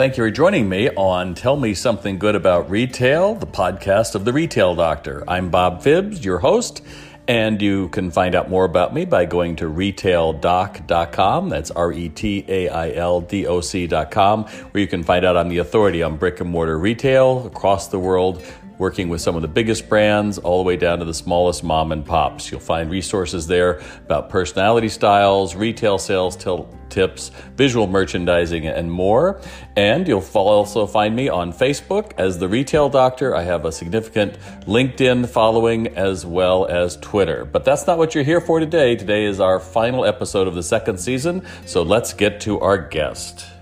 Thank you for joining me on Tell Me Something Good About Retail, the podcast of The Retail Doctor. I'm Bob Phibbs, your host, and you can find out more about me by going to retaildoc.com. That's R E T A I L D O C.com, where you can find out I'm the authority on brick and mortar retail across the world working with some of the biggest brands all the way down to the smallest mom and pops. You'll find resources there about personality styles, retail sales tips, visual merchandising, and more. And you'll also find me on Facebook as the Retail Doctor. I have a significant LinkedIn following as well as Twitter. But that's not what you're here for today. Today is our final episode of the second season, so let's get to our guest.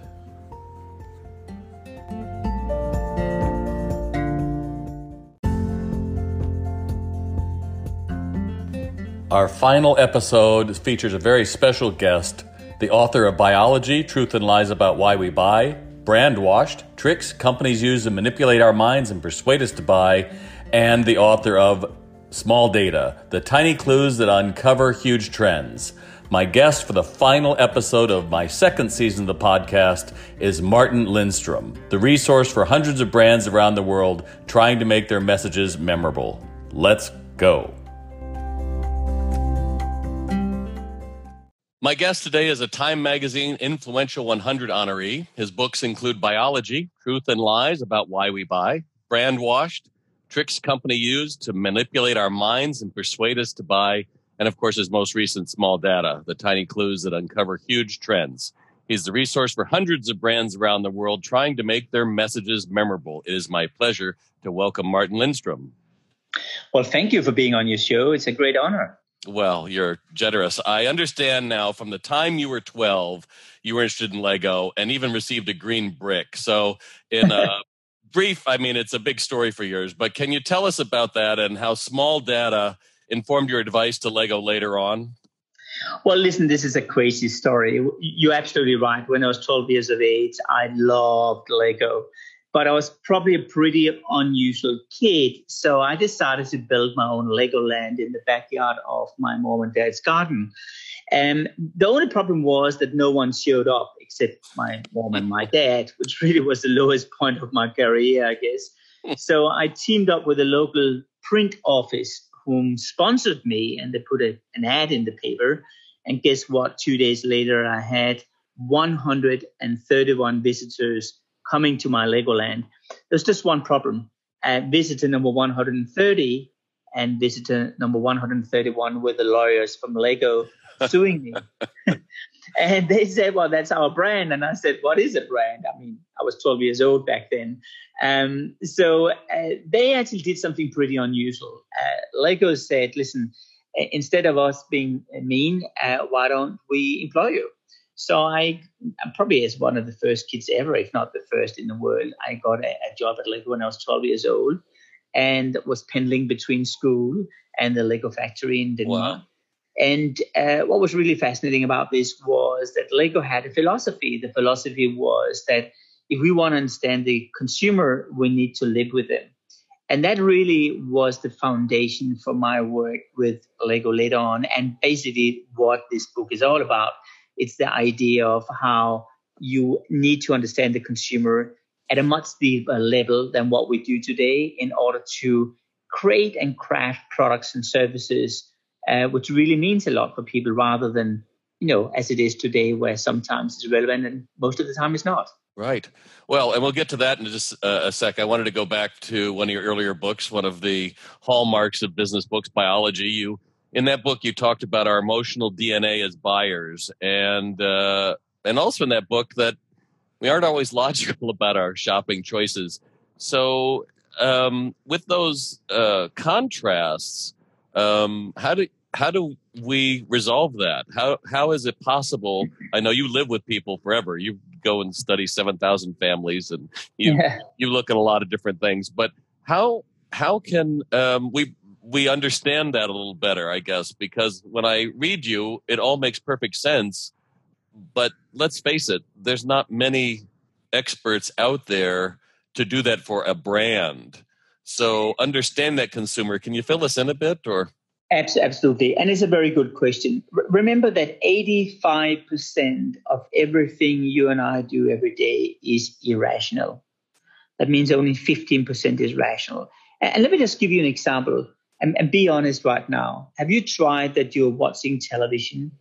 Our final episode features a very special guest, the author of Buyology Truth and Lies About Why We Buy, Brandwashed Tricks Companies Use to Manipulate Our Minds and Persuade Us to Buy, and the author of Small Data The Tiny Clues That Uncover Huge Trends. My guest for the final episode of my second season of the podcast is Martin Lindstrom, the resource for hundreds of brands around the world trying to make their messages memorable. Let's go. My guest today is a Time Magazine Influential 100 honoree. His books include Buyology, Truth and Lies About Why We Buy, Brandwashed, Tricks Company Used to Manipulate Our Minds and Persuade Us to Buy, and of course, his most recent Small Data, the tiny clues that uncover huge trends. He's the resource for hundreds of brands around the world trying to make their messages memorable. It is my pleasure to welcome Martin Lindstrom. Well, thank you for being on your show. It's a great honor. Well, you're generous. I understand now from the time you were 12, you were interested in Lego and even received a green brick. So, in a brief, I mean, it's a big story for yours, but can you tell us about that and how small data informed your advice to Lego later on? Well, listen, this is a crazy story. You're absolutely right. When I was 12 years of age, I loved Lego but I was probably a pretty unusual kid. So I decided to build my own Legoland in the backyard of my mom and dad's garden. And the only problem was that no one showed up except my mom and my dad, which really was the lowest point of my career, I guess. so I teamed up with a local print office whom sponsored me and they put a, an ad in the paper. And guess what? Two days later, I had 131 visitors coming to my Legoland. There's just one problem. Uh, visitor number 130 and visitor number 131 were the lawyers from Lego suing me. and they said, well, that's our brand. And I said, what is a brand? I mean, I was 12 years old back then. Um, so uh, they actually did something pretty unusual. Uh, Lego said, listen, instead of us being mean, uh, why don't we employ you? So I, probably as one of the first kids ever, if not the first in the world, I got a, a job at Lego when I was 12 years old and was pendling between school and the Lego factory in Denmark. Wow. And uh, what was really fascinating about this was that Lego had a philosophy. The philosophy was that if we want to understand the consumer, we need to live with them. And that really was the foundation for my work with Lego later on, and basically what this book is all about. It's the idea of how you need to understand the consumer at a much deeper level than what we do today in order to create and craft products and services, uh, which really means a lot for people rather than, you know, as it is today, where sometimes it's relevant and most of the time it's not. Right. Well, and we'll get to that in just uh, a sec. I wanted to go back to one of your earlier books, one of the hallmarks of business books, Buyology. You in that book you talked about our emotional DNA as buyers, and uh, and also in that book that we aren't always logical about our shopping choices. So um, with those uh, contrasts, um, how do how do we resolve that? How how is it possible? I know you live with people forever. You go and study seven thousand families, and you yeah. you look at a lot of different things. But how how can um, we we understand that a little better, I guess, because when I read you, it all makes perfect sense. But let's face it, there's not many experts out there to do that for a brand. So understand that consumer. Can you fill us in a bit or? Absolutely. And it's a very good question. Remember that 85% of everything you and I do every day is irrational. That means only 15% is rational. And let me just give you an example and, and be honest right now. Have you tried that you're watching television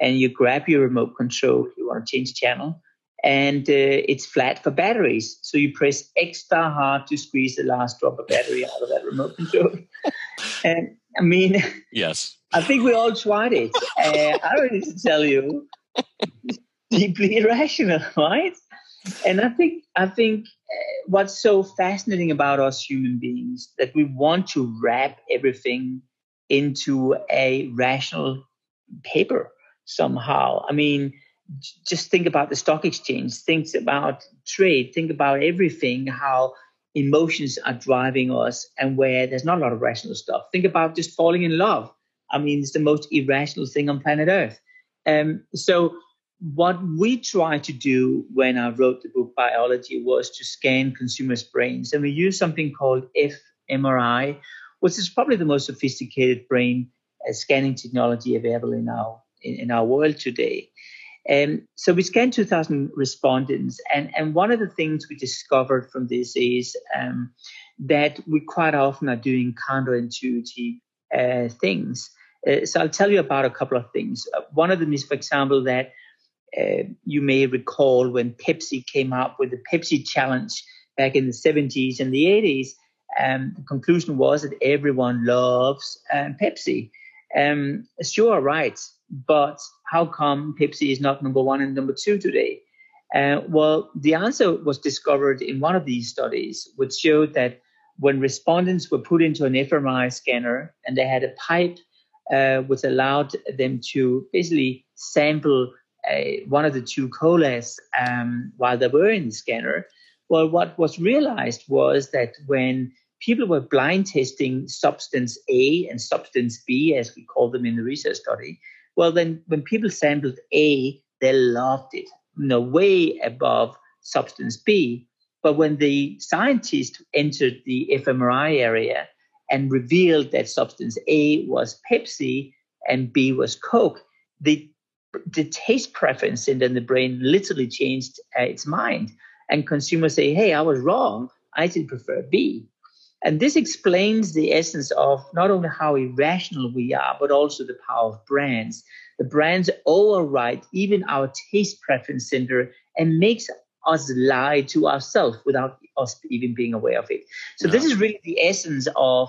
and you grab your remote control, you want to change channel, and uh, it's flat for batteries. So you press extra hard to squeeze the last drop of battery out of that remote control. and I mean, yes, I think we all tried it. Uh, I don't need to tell you, deeply irrational, right? And I think I think what's so fascinating about us human beings that we want to wrap everything into a rational paper somehow. I mean, just think about the stock exchange, think about trade, think about everything, how emotions are driving us and where there's not a lot of rational stuff. Think about just falling in love. I mean, it's the most irrational thing on planet Earth. Um, so, what we tried to do when I wrote the book Buyology was to scan consumers' brains. And we used something called fMRI, which is probably the most sophisticated brain uh, scanning technology available in our in, in our world today. And um, so we scanned 2,000 respondents, and, and one of the things we discovered from this is um, that we quite often are doing counterintuitive uh, things. Uh, so I'll tell you about a couple of things. Uh, one of them is, for example, that uh, you may recall when Pepsi came up with the Pepsi Challenge back in the 70s and the 80s. Um, the conclusion was that everyone loves um, Pepsi. Um, sure, right. But how come Pepsi is not number one and number two today? Uh, well, the answer was discovered in one of these studies, which showed that when respondents were put into an fMRI scanner and they had a pipe uh, which allowed them to basically sample one of the two colas um, while they were in the scanner, well, what was realized was that when people were blind testing substance A and substance B, as we call them in the research study, well, then when people sampled A, they loved it, you know, way above substance B. But when the scientists entered the fMRI area and revealed that substance A was Pepsi and B was Coke, the the taste preference in the brain literally changed uh, its mind. And consumers say, "Hey, I was wrong. I did prefer B." And this explains the essence of not only how irrational we are, but also the power of brands. The brands override even our taste preference center and makes us lie to ourselves without us even being aware of it. So this is really the essence of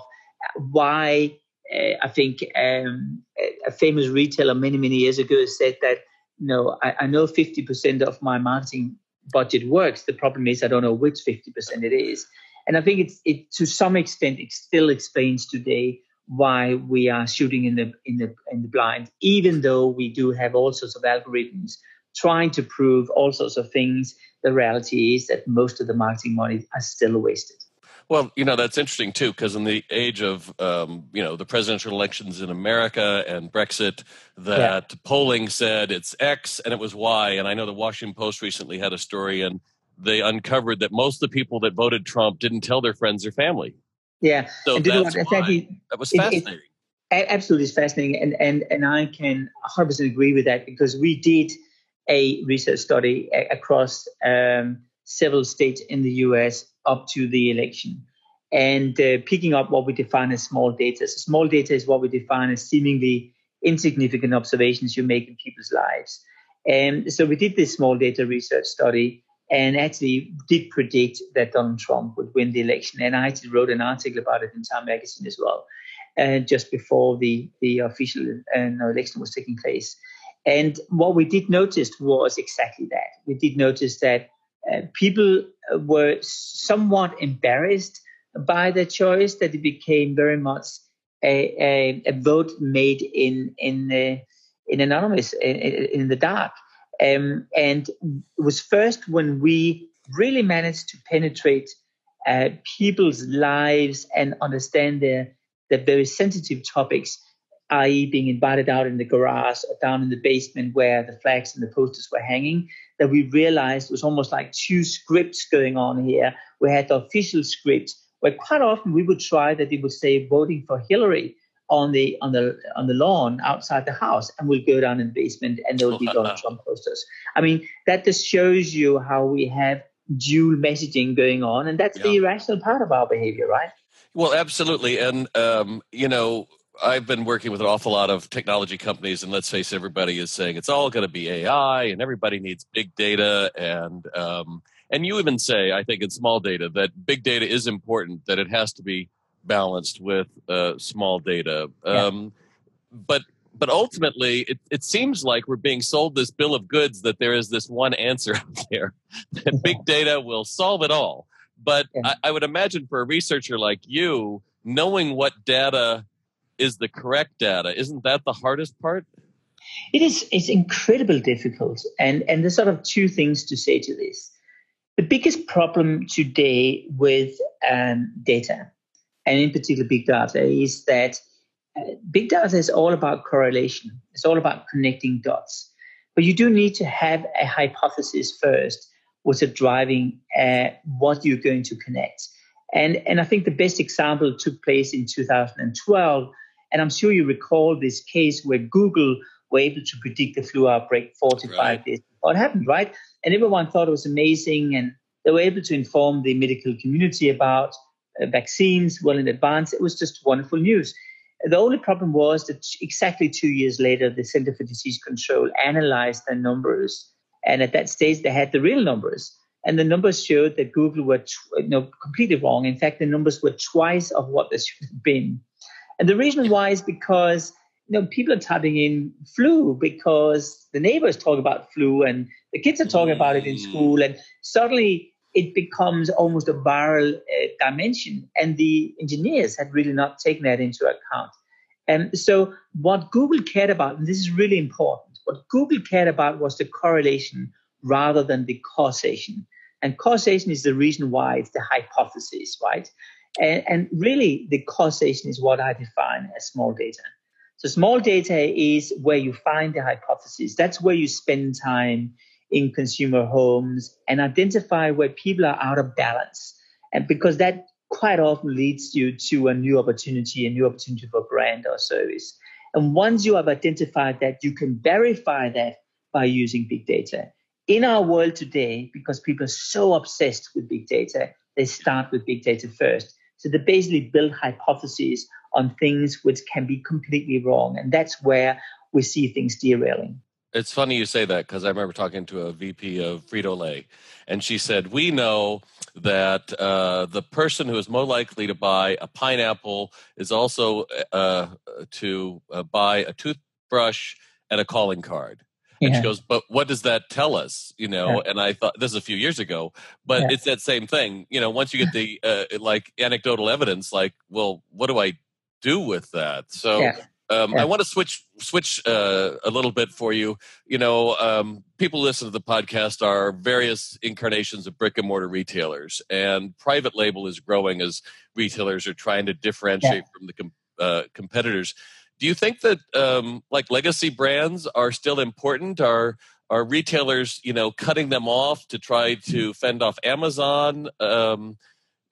why uh, I think um, a famous retailer many many years ago said that you know I, I know 50% of my marketing budget works. The problem is I don't know which 50% it is. And I think it's it to some extent it still explains today why we are shooting in the in the in the blind, even though we do have all sorts of algorithms trying to prove all sorts of things. The reality is that most of the marketing money are still wasted. Well, you know that's interesting too, because in the age of um, you know the presidential elections in America and Brexit, that yeah. polling said it's X and it was Y, and I know the Washington Post recently had a story and they uncovered that most of the people that voted Trump didn't tell their friends or family. Yeah, so that's why. that was fascinating. It, it, absolutely, it's fascinating, and and and I can 100 percent agree with that because we did a research study across um, several states in the U.S. up to the election, and uh, picking up what we define as small data. So small data is what we define as seemingly insignificant observations you make in people's lives. And so we did this small data research study and actually did predict that Donald Trump would win the election. And I actually wrote an article about it in Time Magazine as well, uh, just before the the official uh, election was taking place. And what we did notice was exactly that. We did notice that uh, people were somewhat embarrassed by the choice, that it became very much a, a, a vote made in in uh, in anonymous in, in the dark. Um, and it was first when we really managed to penetrate uh, people's lives and understand their, their very sensitive topics, i.e., being invited out in the garage or down in the basement where the flags and the posters were hanging, that we realized it was almost like two scripts going on here. We had the official script where quite often we would try that it would say voting for Hillary, on the on the on the lawn outside the house and we'll go down in the basement and there will be Donald Trump posters. I mean, that just shows you how we have dual messaging going on, and that's yeah. the irrational part of our behavior, right? Well, absolutely, and um, you know, I've been working with an awful lot of technology companies, and let's face it, everybody is saying it's all going to be AI, and everybody needs big data, and um, and you even say, I think in small data, that big data is important, that it has to be balanced with uh, small data. Um, yeah. But but ultimately, it, it seems like we're being sold this bill of goods that there is this one answer out there that big data will solve it all. But yeah. I, I would imagine for a researcher like you, knowing what data is the correct data, isn't that the hardest part? It is. It's incredibly difficult, and and there's sort of two things to say to this. The biggest problem today with um, data, and in particular big data, is that uh, big data is all about correlation. It's all about connecting dots. But you do need to have a hypothesis first, which is driving uh, what you're going to connect. And, and I think the best example took place in 2012. And I'm sure you recall this case where Google were able to predict the flu outbreak 45 right. days before it happened, right? And everyone thought it was amazing. And they were able to inform the medical community about uh, vaccines well in advance. It was just wonderful news. The only problem was that exactly two years later, the Center for Disease Control analyzed the numbers. And at that stage, they had the real numbers. And the numbers showed that Google were tw- you know, completely wrong. In fact, the numbers were twice of what they should have been. And the reason why is because you know, people are typing in flu because the neighbors talk about flu and the kids are talking about it in mm. school. And suddenly it becomes almost a viral uh, dimension. And the engineers had really not taken that into account. And so what Google cared about, and this is really important, what Google cared about was the correlation rather than the causation. And causation is the reason why it's the hypothesis, right? And, and really, the causation is what I define as small data. So small data is where you find the hypothesis. That's where you spend time in consumer homes and identify where people are out of balance. And because that quite often leads you to a new opportunity, a new opportunity for brand or service. And once you have identified that, you can verify that by using big data. In our world today, because people are so obsessed with big data, they start with big data first. So they basically build hypotheses on things which can be completely wrong. And that's where we see things derailing. It's funny you say that because I remember talking to a VP of Frito Lay, and she said, We know that uh, the person who is more likely to buy a pineapple is also uh, to uh, buy a toothbrush and a calling card. And yeah. she goes, but what does that tell us? You know, yeah. and I thought this is a few years ago, but yeah. it's that same thing. You know, once you get the uh, like anecdotal evidence, like, well, what do I do with that. So um. I want to switch switch uh, a little bit for you. You know, um, people listen to the podcast are various incarnations of brick and mortar retailers, and private label is growing as retailers are trying to differentiate from the com- uh, competitors. Do you think that um, like legacy brands are still important? Are are retailers, you know, cutting them off to try to fend off Amazon? Um,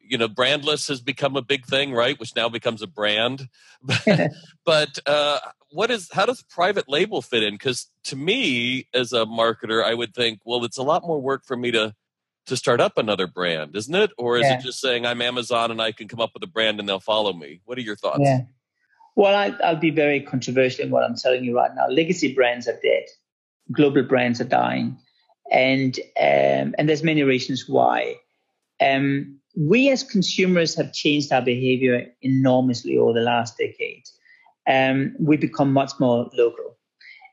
you know, brandless has become a big thing, right? Which now becomes a brand. but uh, what is how does private label fit in? Because to me, as a marketer, I would think, well, it's a lot more work for me to to start up another brand, isn't it? Or is yeah. it just saying I'm Amazon and I can come up with a brand and they'll follow me? What are your thoughts? Yeah. Well, I, I'll be very controversial in what I'm telling you right now. Legacy brands are dead. Global brands are dying, and um, and there's many reasons why. Um, we as consumers have changed our behavior enormously over the last decade. Um, we become much more local.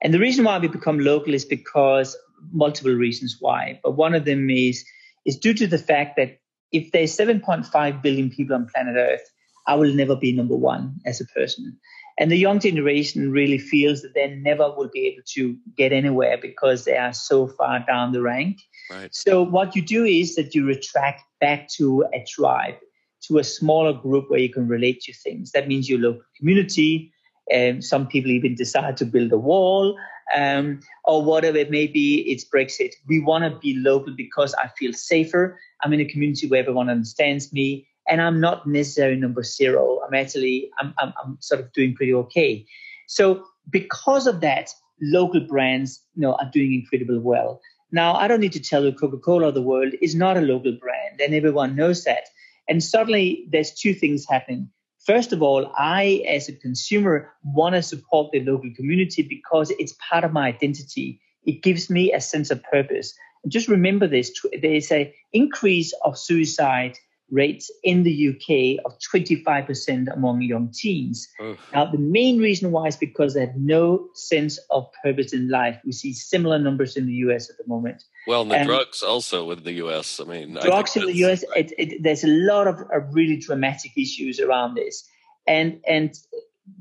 And the reason why we become local is because multiple reasons why. But one of them is, is due to the fact that if there's 7.5 billion people on planet Earth, I will never be number one as a person. And the young generation really feels that they never will be able to get anywhere because they are so far down the rank. Right. So what you do is that you retract back to a tribe, to a smaller group where you can relate to things. That means your local community. Um, some people even decide to build a wall um, or whatever it may be. It's Brexit. We want to be local because I feel safer. I'm in a community where everyone understands me and I'm not necessarily number zero. I'm actually I'm, I'm, I'm sort of doing pretty okay. So because of that, local brands you know are doing incredibly well. Now I don't need to tell you Coca-Cola of the world is not a local brand, and everyone knows that. And suddenly there's two things happening. First of all, I as a consumer want to support the local community because it's part of my identity. It gives me a sense of purpose. And just remember this: there is a increase of suicide rates in the UK of 25% among young teens. Oof. Now, the main reason why is because they have no sense of purpose in life. We see similar numbers in the US at the moment. Well, and the and drugs also in the US. I mean, drugs I in the US, it, it, there's a lot of uh, really dramatic issues around this. And, and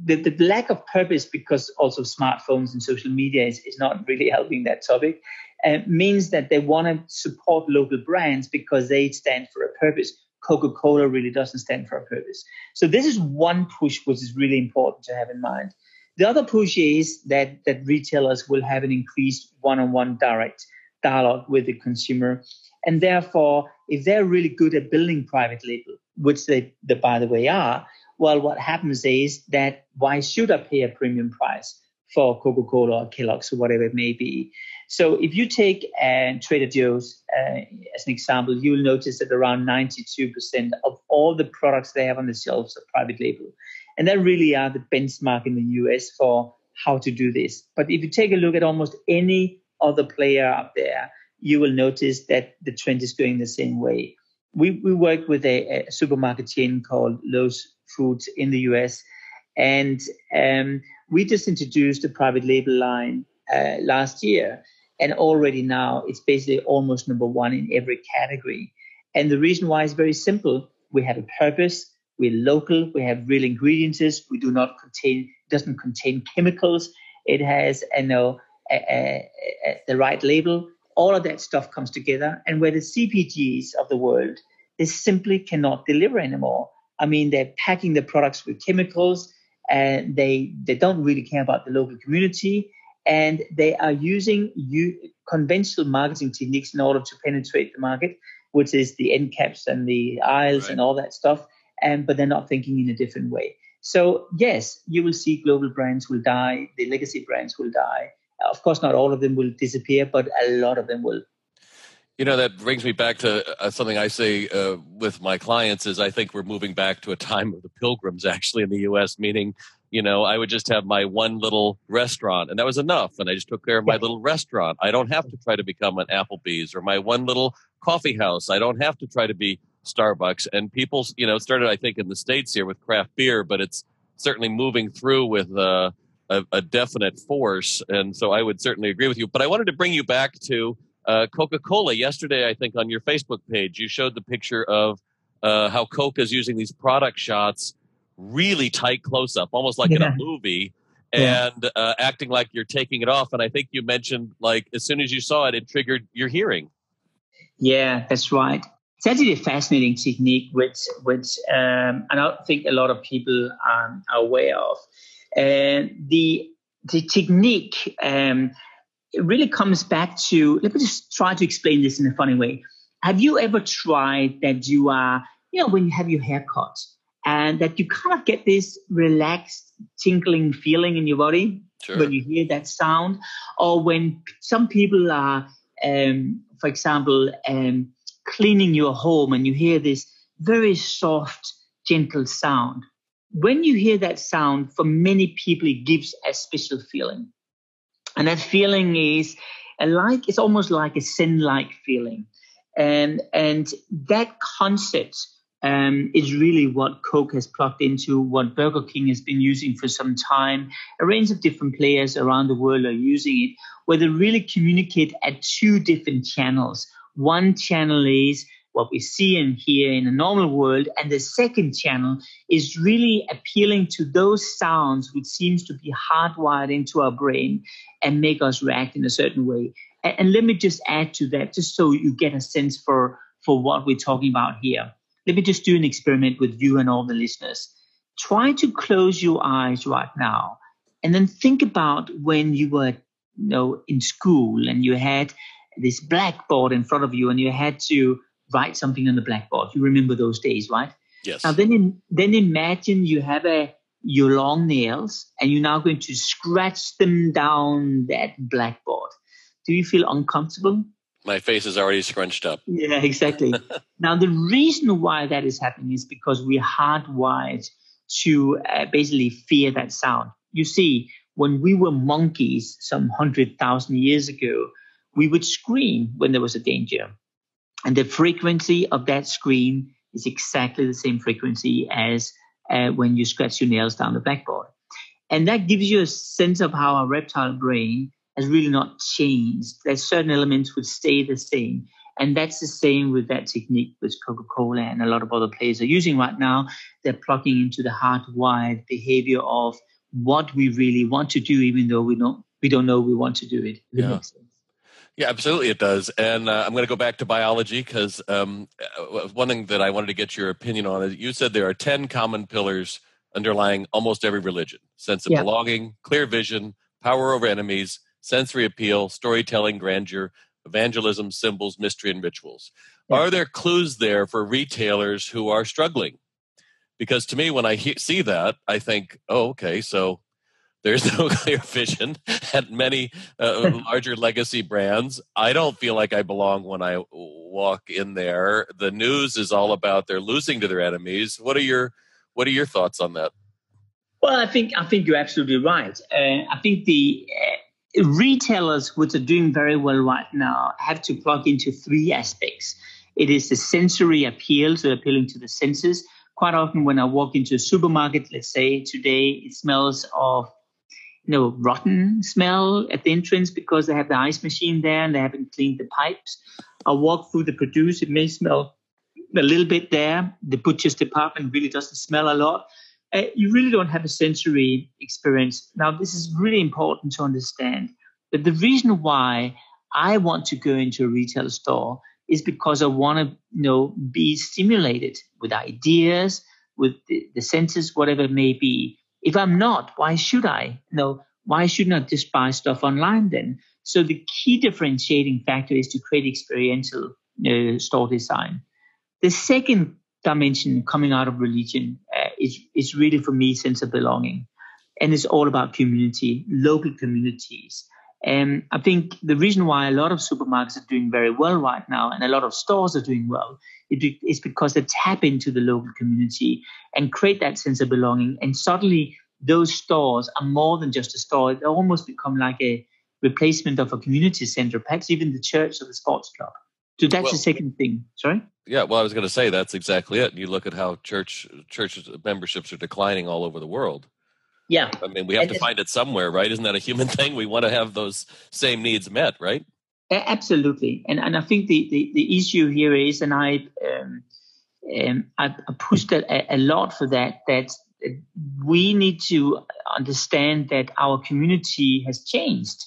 the, the lack of purpose, because also smartphones and social media is, is not really helping that topic, uh, means that they want to support local brands because they stand for a purpose Coca Cola really doesn't stand for a purpose. So this is one push which is really important to have in mind. The other push is that that retailers will have an increased one-on-one direct dialogue with the consumer, and therefore, if they're really good at building private label, which they, they by the way are, well, what happens is that why should I pay a premium price for Coca-Cola or Kellogg's or whatever it may be? So if you take uh, Trader Joe's uh, as an example, you'll notice that around 92% of all the products they have on the shelves are private label. And that really are the benchmark in the US for how to do this. But if you take a look at almost any other player out there, you will notice that the trend is going the same way. We, we work with a, a supermarket chain called Lowe's Foods in the US. And um, we just introduced a private label line uh, last year. And already now it's basically almost number one in every category. And the reason why is very simple. We have a purpose. We're local. We have real ingredients. We do not contain, doesn't contain chemicals. It has, you know, a, a, a, the right label. All of that stuff comes together. And where the CPGs of the world, they simply cannot deliver anymore. I mean, they're packing the products with chemicals and they, they don't really care about the local community and they are using conventional marketing techniques in order to penetrate the market, which is the end caps and the aisles right. and all that stuff. And but they're not thinking in a different way. So yes, you will see global brands will die, the legacy brands will die. Of course, not all of them will disappear, but a lot of them will. You know that brings me back to uh, something I say uh, with my clients is I think we're moving back to a time of the pilgrims actually in the U.S. Meaning you know, I would just have my one little restaurant and that was enough. And I just took care of my little restaurant. I don't have to try to become an Applebee's or my one little coffee house. I don't have to try to be Starbucks. And people, you know, started, I think, in the States here with craft beer, but it's certainly moving through with uh, a, a, definite force. And so I would certainly agree with you. But I wanted to bring you back to uh, Coca Cola. Yesterday, I think on your Facebook page, you showed the picture of uh, how Coke is using these product shots really tight close up, almost like yeah. in a movie, and yeah. uh, acting like you're taking it off. And I think you mentioned like as soon as you saw it, it triggered your hearing. Yeah, that's right. It's actually a fascinating technique, which which um, I don't think a lot of people um, are aware of. And the the technique um, it really comes back to. Let me just try to explain this in a funny way. Have you ever tried that you are, you know, when you have your hair cut, and that you kind of get this relaxed, tinkling feeling in your body sure. when you hear that sound, or when some people are, um, for example, um, cleaning your home and you hear this very soft, gentle sound. When you hear that sound, for many people, it gives a special feeling. And that feeling is like, it's almost like a sin-like feeling. And, and that concept um, is really what Coke has plugged into, what Burger King has been using for some time. A range of different players around the world are using it, where they really communicate at two different channels. One channel is what we see and hear in a normal world, and the second channel is really appealing to those sounds which seems to be hardwired into our brain and make us react in a certain way. And, and let me just add to that, just so you get a sense for for what we're talking about here let me just do an experiment with you and all the listeners. Try to close your eyes right now and then think about when you were you know, in school and you had this blackboard in front of you and you had to write something on the blackboard. You remember those days, right? Yes. Now then, in, then imagine you have a your long nails and you're now going to scratch them down that blackboard. Do you feel uncomfortable? My face is already scrunched up. Yeah, exactly. now, the reason why that is happening is because we're hardwired to uh, basically fear that sound. You see, when we were monkeys some 100,000 years ago, we would scream when there was a danger. And the frequency of that scream is exactly the same frequency as uh, when you scratch your nails down the blackboard. And that gives you a sense of how our reptile brain has really not changed. There's certain elements would stay the same. And that's the same with that technique which Coca-Cola and a lot of other players are using right now. They're plugging into the hardwired behavior of what we really want to do, even though we don't we don't know we want to do it. Yeah. Yeah, absolutely, it does. And uh, I'm going to go back to Buyology because um, uh, one thing that I wanted to get your opinion on is you said there are 10 common pillars underlying almost every religion sense of yeah. belonging, clear vision, power over enemies, sensory appeal, storytelling, grandeur, evangelism, symbols, mystery, and rituals. Yeah. Are there clues there for retailers who are struggling? Because to me, when I he- see that, I think, oh, okay, so there's no clear vision at many uh, larger legacy brands. I don't feel like I belong when I walk in there. The news is all about they're losing to their enemies. What are your What are your thoughts on that? Well, I think I think you're absolutely right. Uh, I think the uh, retailers, which are doing very well right now, have to plug into three aspects. It is the sensory appeal, so appealing to the senses. Quite often, when I walk into a supermarket, let's say today, it smells of you know, rotten smell at the entrance because they have the ice machine there and they haven't cleaned the pipes. I walk through the produce, it may smell a little bit there. The butcher's department really doesn't smell a lot. Uh, you really don't have a sensory experience. Now, this is really important to understand. But the reason why I want to go into a retail store is because I want to, you know, be stimulated with ideas, with the, the senses, whatever it may be. If I'm not, why should I? No, why shouldn't I just buy stuff online then? So the key differentiating factor is to create experiential uh, store design. The second dimension coming out of religion uh, is, is really for me sense of belonging. And it's all about community, local communities. And I think the reason why a lot of supermarkets are doing very well right now and a lot of stores are doing well is because they tap into the local community and create that sense of belonging. And suddenly those stores are more than just a store. They almost become like a replacement of a community center, perhaps even the church or the sports club. So that's well, the second thing. Sorry. Yeah, well, I was going to say that's exactly it. You look at how church church memberships are declining all over the world. Yeah. I mean, we have and to find it somewhere, right? Isn't that a human thing? We want to have those same needs met, right? Absolutely. And and I think the, the, the issue here is, and I um, um, I, pushed a, a lot for that, that we need to understand that our community has changed.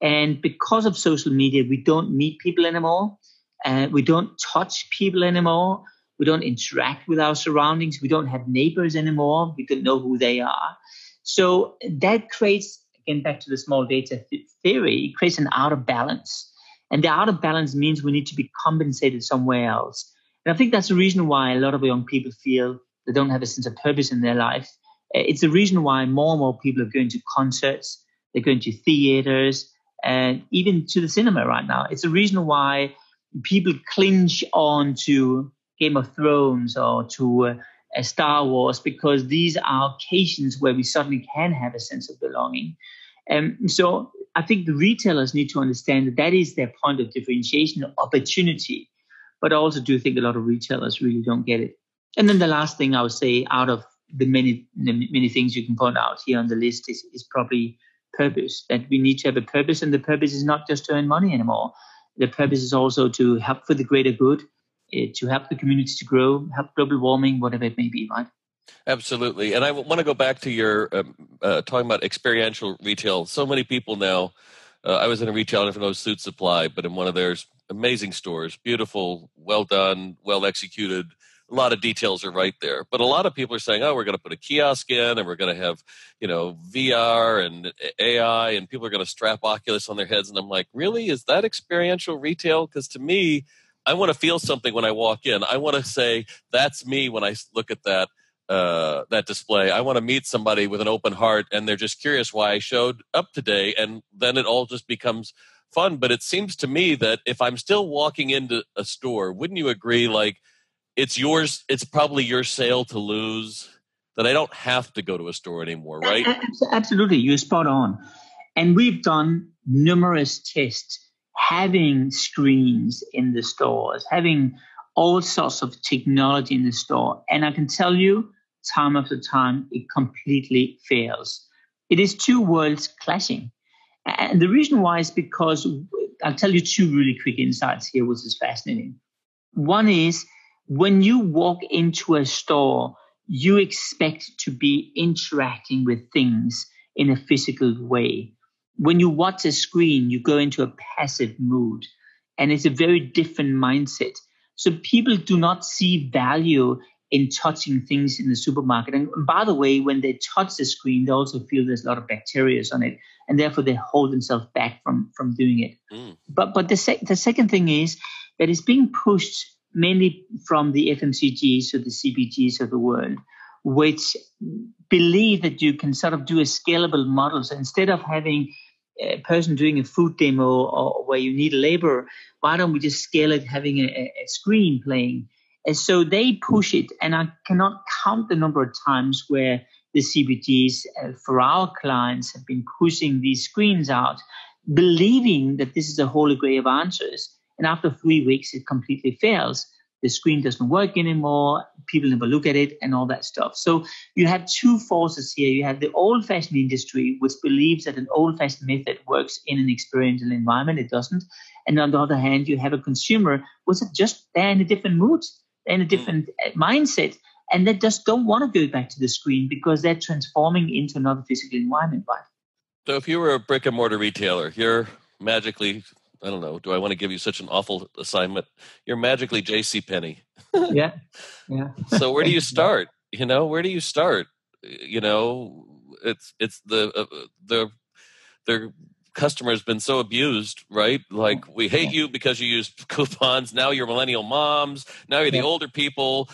And because of social media, we don't meet people anymore. Uh, we don't touch people anymore. We don't interact with our surroundings. We don't have neighbors anymore. We don't know who they are. So that creates, again, back to the small data theory, it creates an out of balance. And the out of balance means we need to be compensated somewhere else. And I think that's the reason why a lot of young people feel they don't have a sense of purpose in their life. Uh, it's the reason why more and more people are going to concerts, they're going to theaters, and even to the cinema right now. It's the reason why people clinch on to Game of Thrones or to uh, Star Wars because these are occasions where we suddenly can have a sense of belonging. And um, so I think the retailers need to understand that that is their point of differentiation, opportunity. But I also do think a lot of retailers really don't get it. And then the last thing I would say, out of the many many things you can point out here on the list, is, is probably purpose. That we need to have a purpose, and the purpose is not just to earn money anymore. The purpose is also to help for the greater good, uh, to help the community to grow, help global warming, whatever it may be, right? Absolutely. And I want to go back to your um, uh, talking about experiential retail. So many people now, uh, I was in a retail, I don't know Suitsupply, but in one of their amazing stores, beautiful, well done, well executed. A lot of details are right there. But a lot of people are saying, oh, we're going to put a kiosk in and we're going to have, you know, VR and AI and people are going to strap Oculus on their heads. And I'm like, really? Is that experiential retail? Because to me, I want to feel something when I walk in. I want to say that's me when I look at that uh, that display. I want to meet somebody with an open heart, and they're just curious why I showed up today, and then it all just becomes fun. But it seems to me that if I'm still walking into a store, wouldn't you agree? Like it's yours. It's probably your sale to lose. That I don't have to go to a store anymore, right? Absolutely, you're spot on. And we've done numerous tests having screens in the stores, having all sorts of technology in the store. And I can tell you, time after time, it completely fails. It is two worlds clashing. And the reason why is because I'll tell you two really quick insights here, which is fascinating. One is when you walk into a store, you expect to be interacting with things in a physical way. When you watch a screen, you go into a passive mood, and it's a very different mindset. So people do not see value in touching things in the supermarket. And by the way, when they touch the screen, they also feel there's a lot of bacteria on it, and therefore they hold themselves back from from doing it. Mm. But but the sec- the second thing is that it's being pushed mainly from the FMCGs or the CPGs of the world, which believe that you can sort of do a scalable model. So instead of having a person doing a food demo or where you need labor, why don't we just scale it having a, a screen playing? And so they push it, and I cannot count the number of times where the CPGs uh, for our clients have been pushing these screens out, believing that this is a holy grail of answers. And after three weeks, it completely fails. The screen doesn't work anymore. People never look at it and all that stuff. So you have two forces here. You have the old fashioned industry, which believes that an old fashioned method works in an experiential environment. It doesn't. And on the other hand, you have a consumer which is just they're in a different mood, they're in a different uh, mindset, and they just don't want to go back to the screen because they're transforming into another physical environment, right? So if you were a brick and mortar retailer, you're magically I don't know. Do I want to give you such an awful assignment? You're magically J.C. Penney. yeah, yeah. so where do you start? You know, where do you start? You know, it's it's the uh, the their customer has been so abused, right? Like we hate you because you use coupons. Now you're millennial moms. Now you're the older people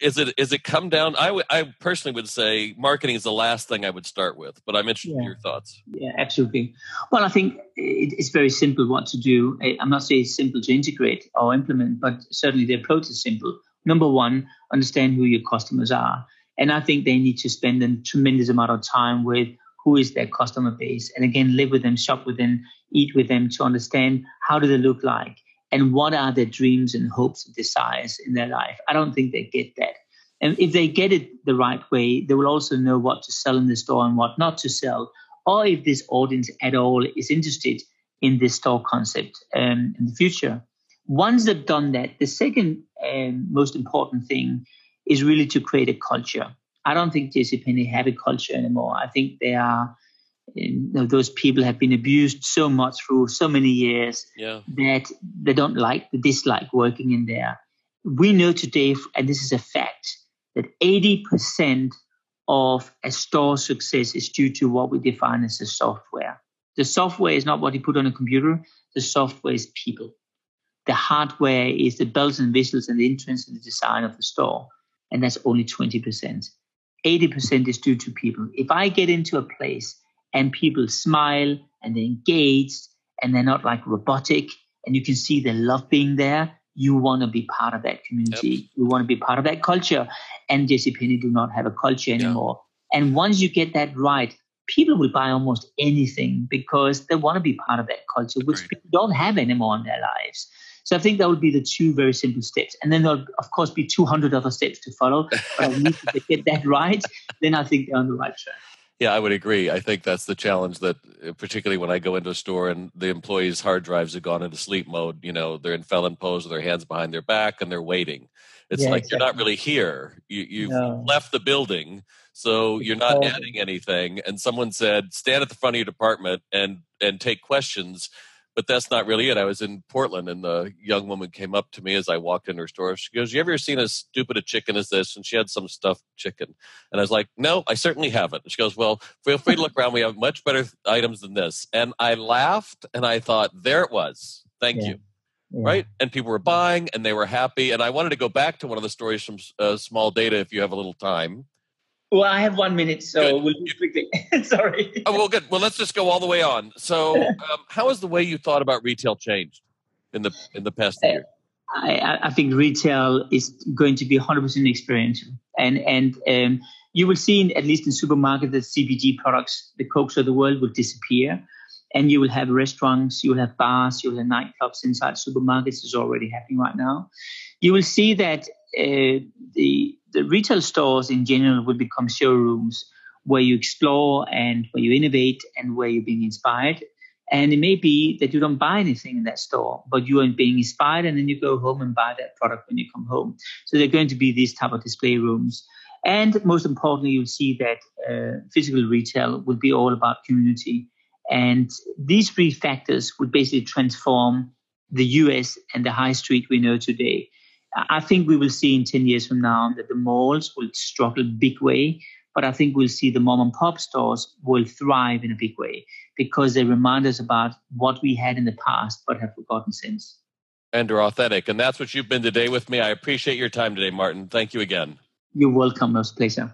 is it is it come down? I, w- I personally would say marketing is the last thing i would start with but i'm interested yeah. in your thoughts. Yeah absolutely. Well i think it's very simple what to do. I'm not saying it's simple to integrate or implement but certainly the approach is simple. Number one understand who your customers are. And i think they need to spend a tremendous amount of time with who is their customer base. And again live with them shop with them eat with them to understand how do they look like and what are their dreams and hopes and desires in their life. I don't think they get that. And if they get it the right way, they will also know what to sell in the store and what not to sell, or if this audience at all is interested in this store concept um, in the future. Once they've done that, the second um, most important thing is really to create a culture. I don't think JCPenney have a culture anymore. I think they are you know, those people have been abused so much through so many years yeah. that they don't like, they dislike working in there. We know today, and this is a fact, that 80% of a store success is due to what we define as the software. The software is not what you put on a computer, the software is people. The hardware is the bells and whistles and the entrance and the design of the store, and that's only 20%. 80% is due to people. If I get into a place and people smile and they're engaged and they're not like robotic and you can see they love being there you want to be part of that community yep. you want to be part of that culture and jcpenney do not have a culture anymore yeah. and once you get that right people will buy almost anything because they want to be part of that culture which Agreed. people don't have anymore in their lives so I think that would be the two very simple steps. And then there'll, of course, be 200 other steps to follow. But I need to get that right. Then I think they're on the right track. Yeah, I would agree. I think that's the challenge that, uh, particularly when I go into a store and the employees' hard drives have gone into sleep mode, you know, they're in felon pose with their hands behind their back and they're waiting. It's yeah, like exactly. you're not really here. You, you've no. left the building, so you're not adding anything. And someone said, stand at the front of your department and and take questions but that's not really it. I was in Portland and the young woman came up to me as I walked in her store. She goes, You ever seen as stupid a chicken as this? And she had some stuffed chicken. And I was like, No, I certainly haven't. And she goes, Well, feel free to look around. We have much better items than this. And I laughed and I thought, There it was. Thank yeah. you. yeah. right? And people were buying and they were happy. And I wanted to go back to one of the stories from uh, Small Data if you have a little time. Well, I have one minute, so good. we'll do quickly. Sorry. Oh, well, good. Well, let's just go all the way on. So, um, how has the way you thought about retail changed in the in the past uh, year? I, I, think retail is going to be 100% experiential, and and um, you will see, in, at least in supermarkets, that CPG products, the Cokes of the world, will disappear and you will have restaurants, you will have bars, you will have nightclubs inside supermarkets. is already happening right now. You will see that uh, the the retail stores in general will become showrooms where you explore and where you innovate and where you're being inspired. And it may be that you don't buy anything in that store, but you are being inspired, and then you go home and buy that product when you come home. So they're going to be these type of display rooms. And most importantly, you'll see that uh, physical retail will be all about community and these three factors would basically transform the US and the high street we know today. I think we will see in 10 years from now that the malls will struggle big way, but I think we'll see the mom and pop stores will thrive in a big way because they remind us about what we had in the past but have forgotten since. And are authentic. And that's what you've been today with me. I appreciate your time today, Martin. Thank you again. You're welcome. It was a pleasure.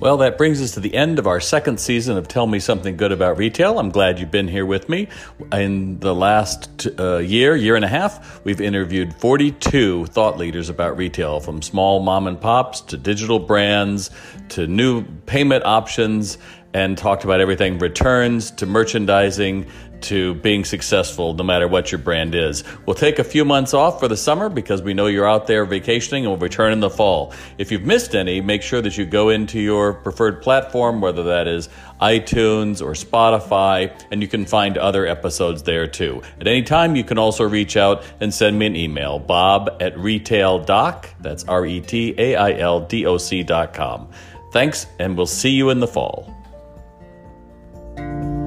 Well, that brings us to the end of our second season of Tell Me Something Good About Retail. I'm glad you've been here with me. In the last uh, year, year and a half, we've interviewed 42 thought leaders about retail, from small mom and pops to digital brands to new payment options, and talked about everything returns to merchandising to being successful no matter what your brand is. We'll take a few months off for the summer because we know you're out there vacationing and we'll return in the fall. If you've missed any, make sure that you go into your preferred platform, whether that is iTunes or Spotify, and you can find other episodes there too. At any time, you can also reach out and send me an email, bob at retaildoc, that's R E T A I L D O C dot com. Thanks, and we'll see you in the fall thank you